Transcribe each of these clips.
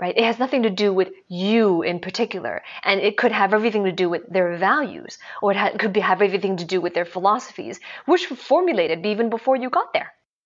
right? It has nothing to do with you in particular, and it could have everything to do with their values, or it ha- could be, have everything to do with their philosophies, which were formulated even before you got there.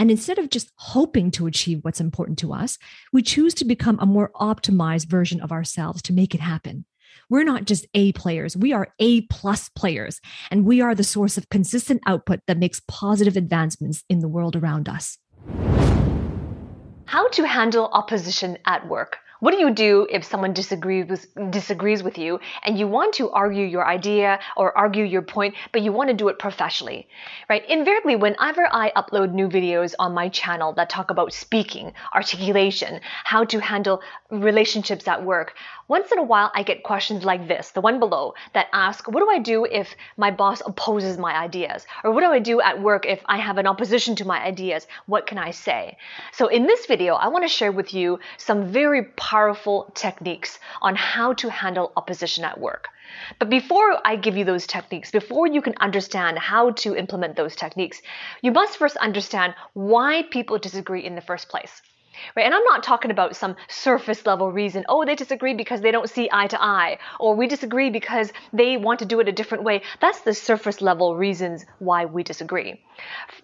And instead of just hoping to achieve what's important to us, we choose to become a more optimized version of ourselves to make it happen. We're not just A players, we are A plus players, and we are the source of consistent output that makes positive advancements in the world around us. How to handle opposition at work. What do you do if someone disagrees with, disagrees with you and you want to argue your idea or argue your point, but you want to do it professionally, right? Invariably, whenever I upload new videos on my channel that talk about speaking, articulation, how to handle relationships at work, once in a while I get questions like this, the one below, that ask, what do I do if my boss opposes my ideas? Or what do I do at work if I have an opposition to my ideas? What can I say? So in this video, I want to share with you some very powerful techniques on how to handle opposition at work. But before I give you those techniques, before you can understand how to implement those techniques, you must first understand why people disagree in the first place. Right? And I'm not talking about some surface level reason. Oh, they disagree because they don't see eye to eye, or we disagree because they want to do it a different way. That's the surface level reasons why we disagree.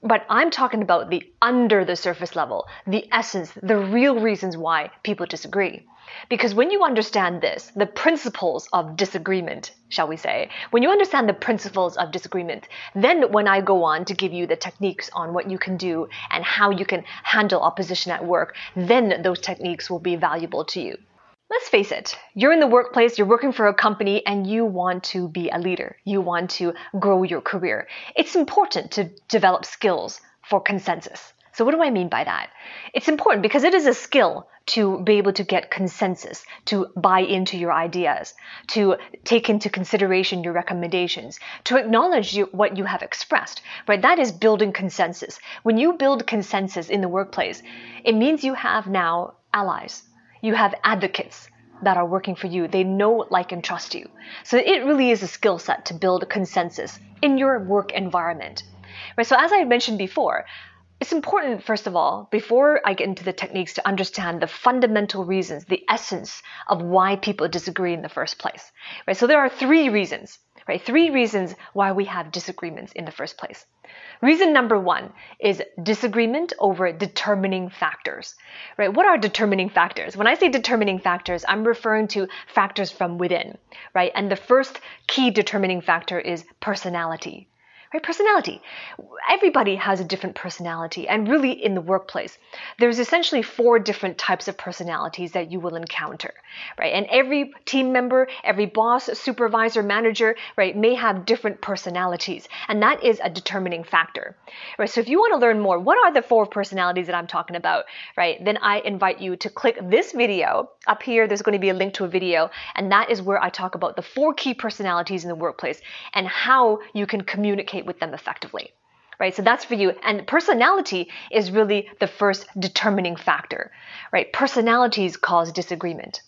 But I'm talking about the under the surface level, the essence, the real reasons why people disagree. Because when you understand this, the principles of disagreement, shall we say, when you understand the principles of disagreement, then when I go on to give you the techniques on what you can do and how you can handle opposition at work, then those techniques will be valuable to you. Let's face it, you're in the workplace, you're working for a company, and you want to be a leader. You want to grow your career. It's important to develop skills for consensus. So, what do I mean by that? It's important because it is a skill to be able to get consensus, to buy into your ideas, to take into consideration your recommendations, to acknowledge you, what you have expressed, right? That is building consensus. When you build consensus in the workplace, it means you have now allies, you have advocates that are working for you. They know, like, and trust you. So it really is a skill set to build consensus in your work environment. Right? So as I mentioned before, it's important, first of all, before I get into the techniques, to understand the fundamental reasons, the essence of why people disagree in the first place. Right? So there are three reasons, right? Three reasons why we have disagreements in the first place. Reason number one is disagreement over determining factors, right? What are determining factors? When I say determining factors, I'm referring to factors from within, right? And the first key determining factor is personality, right? Personality. Everybody has a different personality, and really in the workplace, there's essentially four different types of personalities that you will encounter, right? And every team member, every boss, supervisor, manager, right, may have different personalities, and that is a determining factor, right? So if you want to learn more, what are the four personalities that I'm talking about, right? Then I invite you to click this video up here. There's going to be a link to a video, and that is where I talk about the four key personalities in the workplace and how you can communicate with them effectively. Right? So that's for you. And personality is really the first determining factor. Right? Personalities cause disagreement.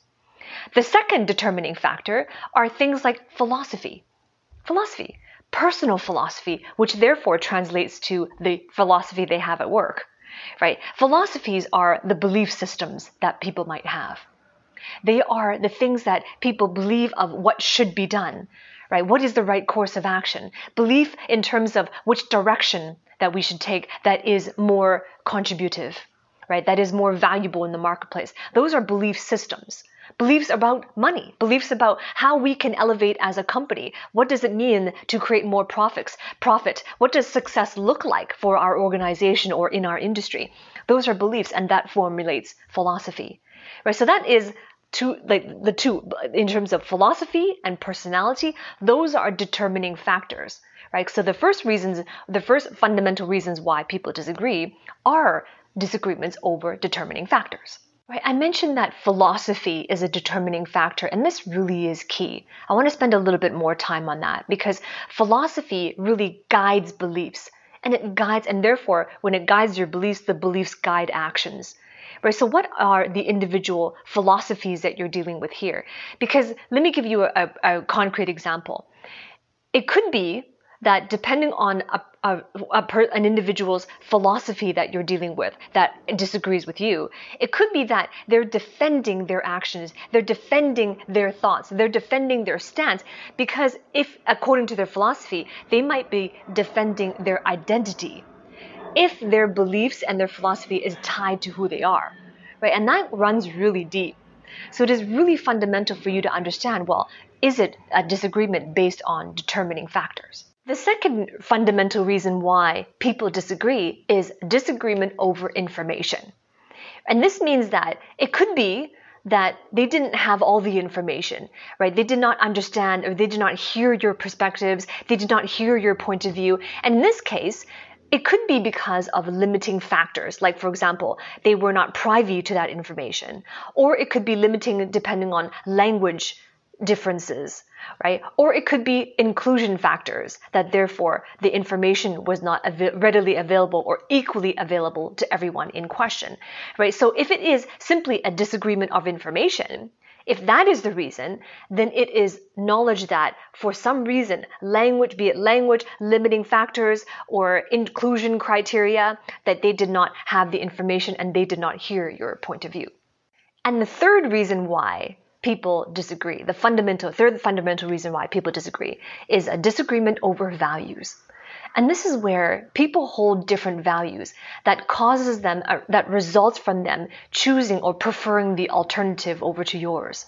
The second determining factor are things like philosophy. Philosophy. Personal philosophy, which therefore translates to the philosophy they have at work. Right? Philosophies are the belief systems that people might have. They are the things that people believe of what should be done, right? What is the right course of action? Belief in terms of which direction that we should take that is more contributive, right? That is more valuable in the marketplace. Those are belief systems. beliefs about money, beliefs about how we can elevate as a company. What does it mean to create more profits? Profit. What does success look like for our organization or in our industry? Those are beliefs and that formulates philosophy. Right? So that is two like the two in terms of philosophy and personality, those are determining factors. Right? So the first reasons the first fundamental reasons why people disagree are disagreements over determining factors. Right, I mentioned that philosophy is a determining factor, and this really is key. I want to spend a little bit more time on that because philosophy really guides beliefs, and it guides, and therefore, when it guides your beliefs, the beliefs guide actions. Right, so what are the individual philosophies that you're dealing with here? Because let me give you a, a, concrete example. It could be that depending on a, a, a per, an individual's philosophy that you're dealing with that disagrees with you, it could be that they're defending their actions, they're defending their thoughts, they're defending their stance because if, according to their philosophy, they might be defending their identity if their beliefs and their philosophy is tied to who they are, right? And that runs really deep. So it is really fundamental for you to understand well, is it a disagreement based on determining factors? The second fundamental reason why people disagree is disagreement over information. And this means that it could be that they didn't have all the information, right? They did not understand or they did not hear your perspectives, they did not hear your point of view. And in this case, it could be because of limiting factors, like for example, they were not privy to that information, or it could be limiting depending on language differences, right? Or it could be inclusion factors that therefore the information was not av- readily available or equally available to everyone in question, right? So if it is simply a disagreement of information, if that is the reason, then it is knowledge that for some reason, language, be it language, limiting factors, or inclusion criteria, that they did not have the information and they did not hear your point of view. And the third reason why people disagree. The fundamental, third fundamental reason why people disagree is a disagreement over values. And this is where people hold different values that causes them, uh, that results from them choosing or preferring the alternative over to yours.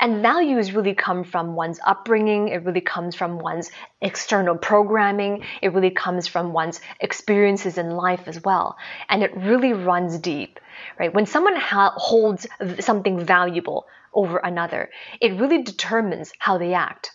And values really come from one's upbringing. It really comes from one's external programming. It really comes from one's experiences in life as well. And it really runs deep, right? When someone ha- holds something valuable over another, it really determines how they act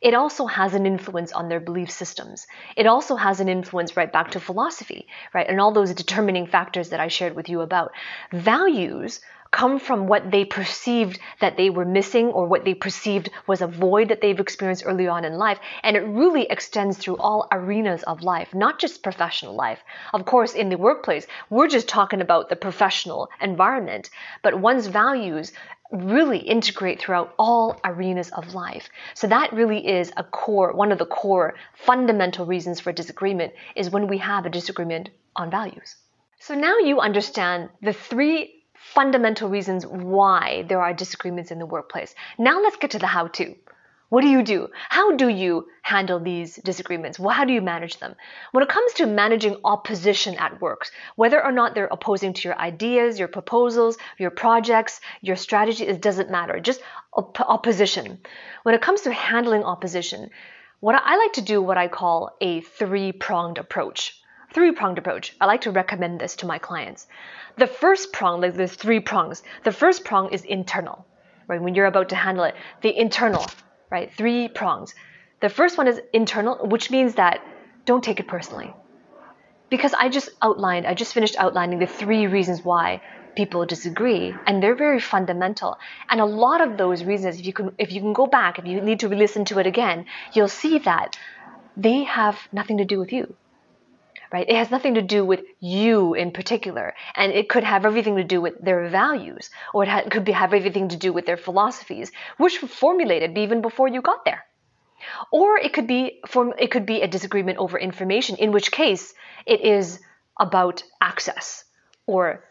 it also has an influence on their belief systems. It also has an influence right back to philosophy, right? And all those determining factors that I shared with you about. Values come from what they perceived that they were missing or what they perceived was a void that they've experienced early on in life. And it really extends through all arenas of life, not just professional life. Of course, in the workplace, we're just talking about the professional environment, but one's values really integrate throughout all arenas of life. So that really is a core, one of the core fundamental reasons for disagreement is when we have a disagreement on values. So now you understand the three fundamental reasons why there are disagreements in the workplace. Now let's get to the how to. What do you do? How do you handle these disagreements? How do you manage them? When it comes to managing opposition at work, whether or not they're opposing to your ideas, your proposals, your projects, your strategy, it doesn't matter. Just op- opposition. When it comes to handling opposition, what I like to do what I call a three-pronged approach. Three-pronged approach. I like to recommend this to my clients. The first prong, like there's three prongs. The first prong is internal, right? When you're about to handle it, the internal right? Three prongs. The first one is internal, which means that don't take it personally. Because I just outlined, I just finished outlining the three reasons why people disagree, and they're very fundamental. And a lot of those reasons, if you can, if you can go back, if you need to listen to it again, you'll see that they have nothing to do with you right? It has nothing to do with you in particular, and it could have everything to do with their values, or it ha- could be, have everything to do with their philosophies, which were formulated even before you got there. Or it could be form, it could be a disagreement over information, in which case it is about access or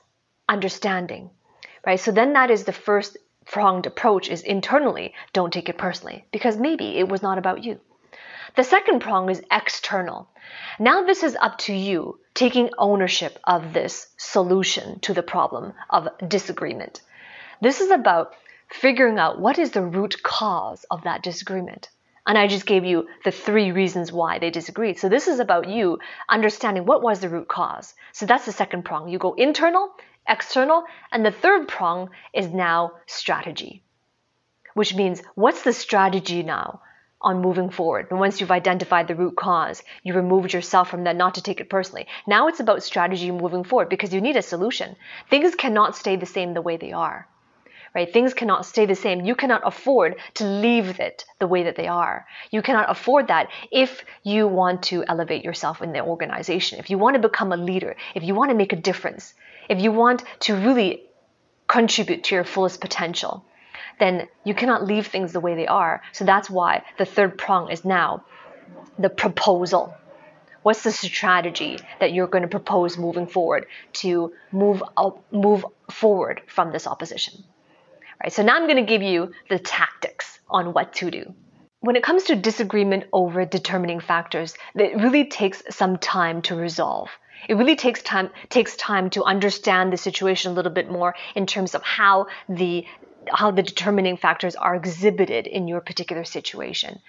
understanding, right? So then that is the first pronged approach is internally, don't take it personally, because maybe it was not about you. The second prong is external. Now this is up to you taking ownership of this solution to the problem of disagreement. This is about figuring out what is the root cause of that disagreement. And I just gave you the three reasons why they disagreed. So this is about you understanding what was the root cause. So that's the second prong. You go internal, external, and the third prong is now strategy, which means what's the strategy now? On moving forward. And once you've identified the root cause, you removed yourself from that not to take it personally. Now it's about strategy moving forward because you need a solution. Things cannot stay the same the way they are. Right? Things cannot stay the same. You cannot afford to leave it the way that they are. You cannot afford that if you want to elevate yourself in the organization, if you want to become a leader, if you want to make a difference, if you want to really contribute to your fullest potential then you cannot leave things the way they are. So that's why the third prong is now the proposal. What's the strategy that you're going to propose moving forward to move up, move forward from this opposition? Right. So now I'm going to give you the tactics on what to do. When it comes to disagreement over determining factors, it really takes some time to resolve. It really takes time takes time to understand the situation a little bit more in terms of how the how the determining factors are exhibited in your particular situation.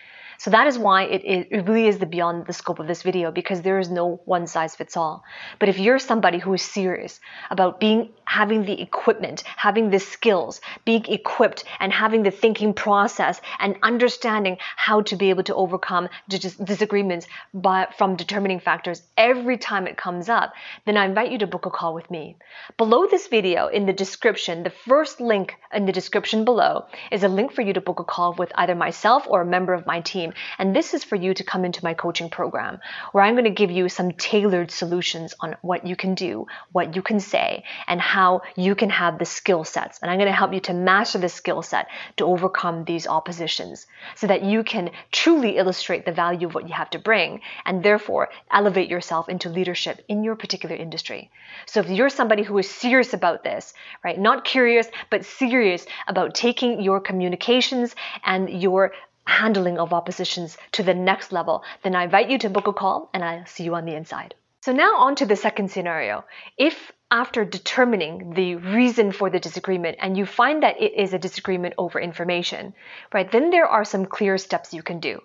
So that is why it, it really is the beyond the scope of this video because there is no one size fits all. But if you're somebody who is serious about being having the equipment, having the skills, being equipped and having the thinking process and understanding how to be able to overcome disagreements by, from determining factors every time it comes up, then I invite you to book a call with me. Below this video in the description, the first link in the description below is a link for you to book a call with either myself or a member of my team and this is for you to come into my coaching program where I'm going to give you some tailored solutions on what you can do, what you can say, and how you can have the skill sets. And I'm going to help you to master the skill set to overcome these oppositions so that you can truly illustrate the value of what you have to bring and therefore elevate yourself into leadership in your particular industry. So if you're somebody who is serious about this, right, not curious, but serious about taking your communications and your handling of oppositions to the next level, then I invite you to book a call and I'll see you on the inside. So now on to the second scenario. If after determining the reason for the disagreement and you find that it is a disagreement over information, right, then there are some clear steps you can do.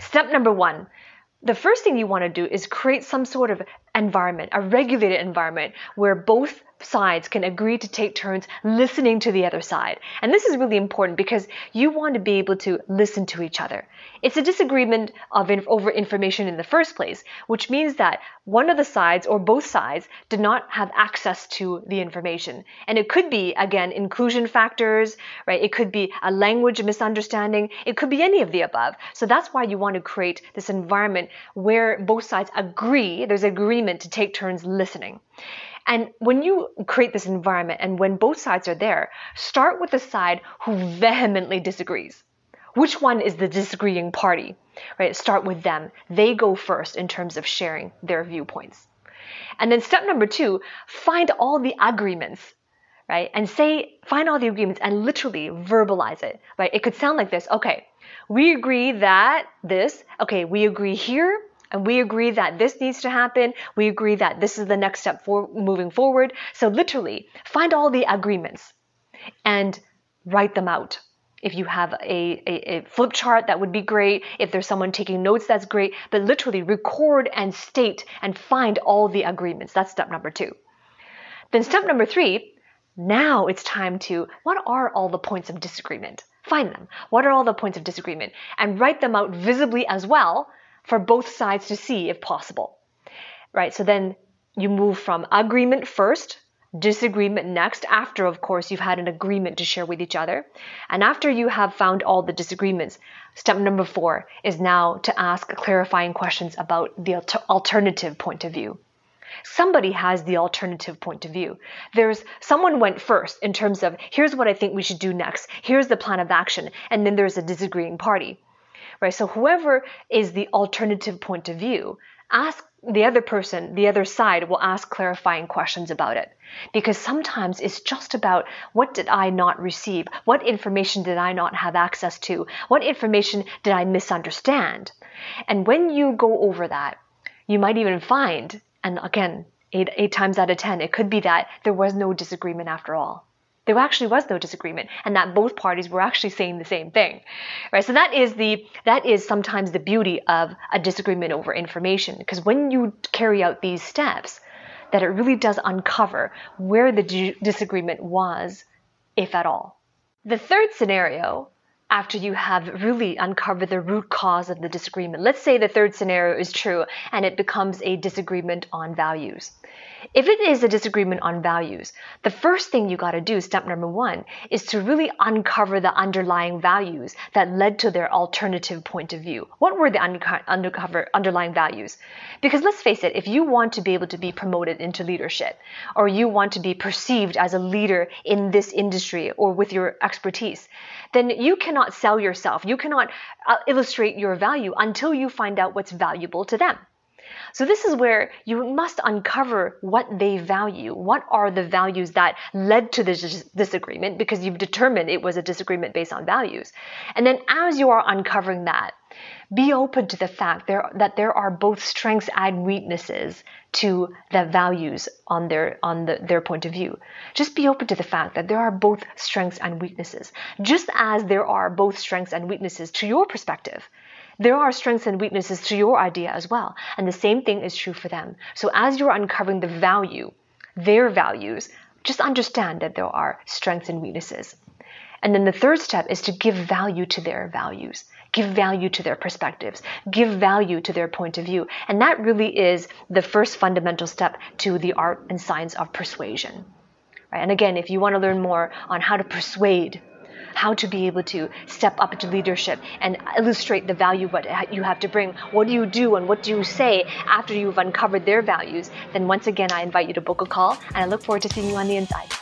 Step number one, the first thing you want to do is create some sort of environment, a regulated environment where both sides can agree to take turns listening to the other side. And this is really important because you want to be able to listen to each other. It's a disagreement of in, over information in the first place, which means that one of the sides or both sides did not have access to the information. And it could be, again, inclusion factors, right? It could be a language misunderstanding. It could be any of the above. So that's why you want to create this environment where both sides agree, there's agreement to take turns listening. And when you create this environment and when both sides are there, start with the side who vehemently disagrees. Which one is the disagreeing party? Right? Start with them. They go first in terms of sharing their viewpoints. And then step number two, find all the agreements right? And say, find all the agreements and literally verbalize it, right? It could sound like this. Okay, we agree that this, okay, we agree here and we agree that this needs to happen. We agree that this is the next step for moving forward. So literally find all the agreements and write them out. If you have a, a, a, flip chart, that would be great. If there's someone taking notes, that's great. But literally record and state and find all the agreements. That's step number two. Then step number three, now it's time to, what are all the points of disagreement? Find them. What are all the points of disagreement? And write them out visibly as well for both sides to see if possible. Right? So then you move from agreement first, disagreement next, after, of course, you've had an agreement to share with each other. And after you have found all the disagreements, step number four is now to ask clarifying questions about the alternative point of view. Somebody has the alternative point of view. There's someone went first in terms of here's what I think we should do next, here's the plan of action, and then there's a disagreeing party right? So whoever is the alternative point of view, ask the other person, the other side will ask clarifying questions about it. Because sometimes it's just about what did I not receive? What information did I not have access to? What information did I misunderstand? And when you go over that, you might even find, and again, eight, eight times out of ten, it could be that there was no disagreement after all there actually was no disagreement and that both parties were actually saying the same thing. Right? So that is the that is sometimes the beauty of a disagreement over information because when you carry out these steps that it really does uncover where the disagreement was if at all. The third scenario after you have really uncovered the root cause of the disagreement. Let's say the third scenario is true and it becomes a disagreement on values. If it is a disagreement on values, the first thing you got to do, step number one, is to really uncover the underlying values that led to their alternative point of view. What were the undercover underlying values? Because let's face it, if you want to be able to be promoted into leadership, or you want to be perceived as a leader in this industry or with your expertise, then you cannot sell yourself. You cannot uh, illustrate your value until you find out what's valuable to them. So this is where you must uncover what they value. What are the values that led to this disagreement because you've determined it was a disagreement based on values. And then as you are uncovering that, be open to the fact there, that there are both strengths and weaknesses to the values on their on the, their point of view. Just be open to the fact that there are both strengths and weaknesses, just as there are both strengths and weaknesses to your perspective there are strengths and weaknesses to your idea as well. And the same thing is true for them. So as you're uncovering the value, their values, just understand that there are strengths and weaknesses. And then the third step is to give value to their values, give value to their perspectives, give value to their point of view. And that really is the first fundamental step to the art and science of persuasion. Right? And again, if you want to learn more on how to persuade how to be able to step up to leadership and illustrate the value what you have to bring. What do you do and what do you say after you've uncovered their values? Then once again, I invite you to book a call and I look forward to seeing you on the inside.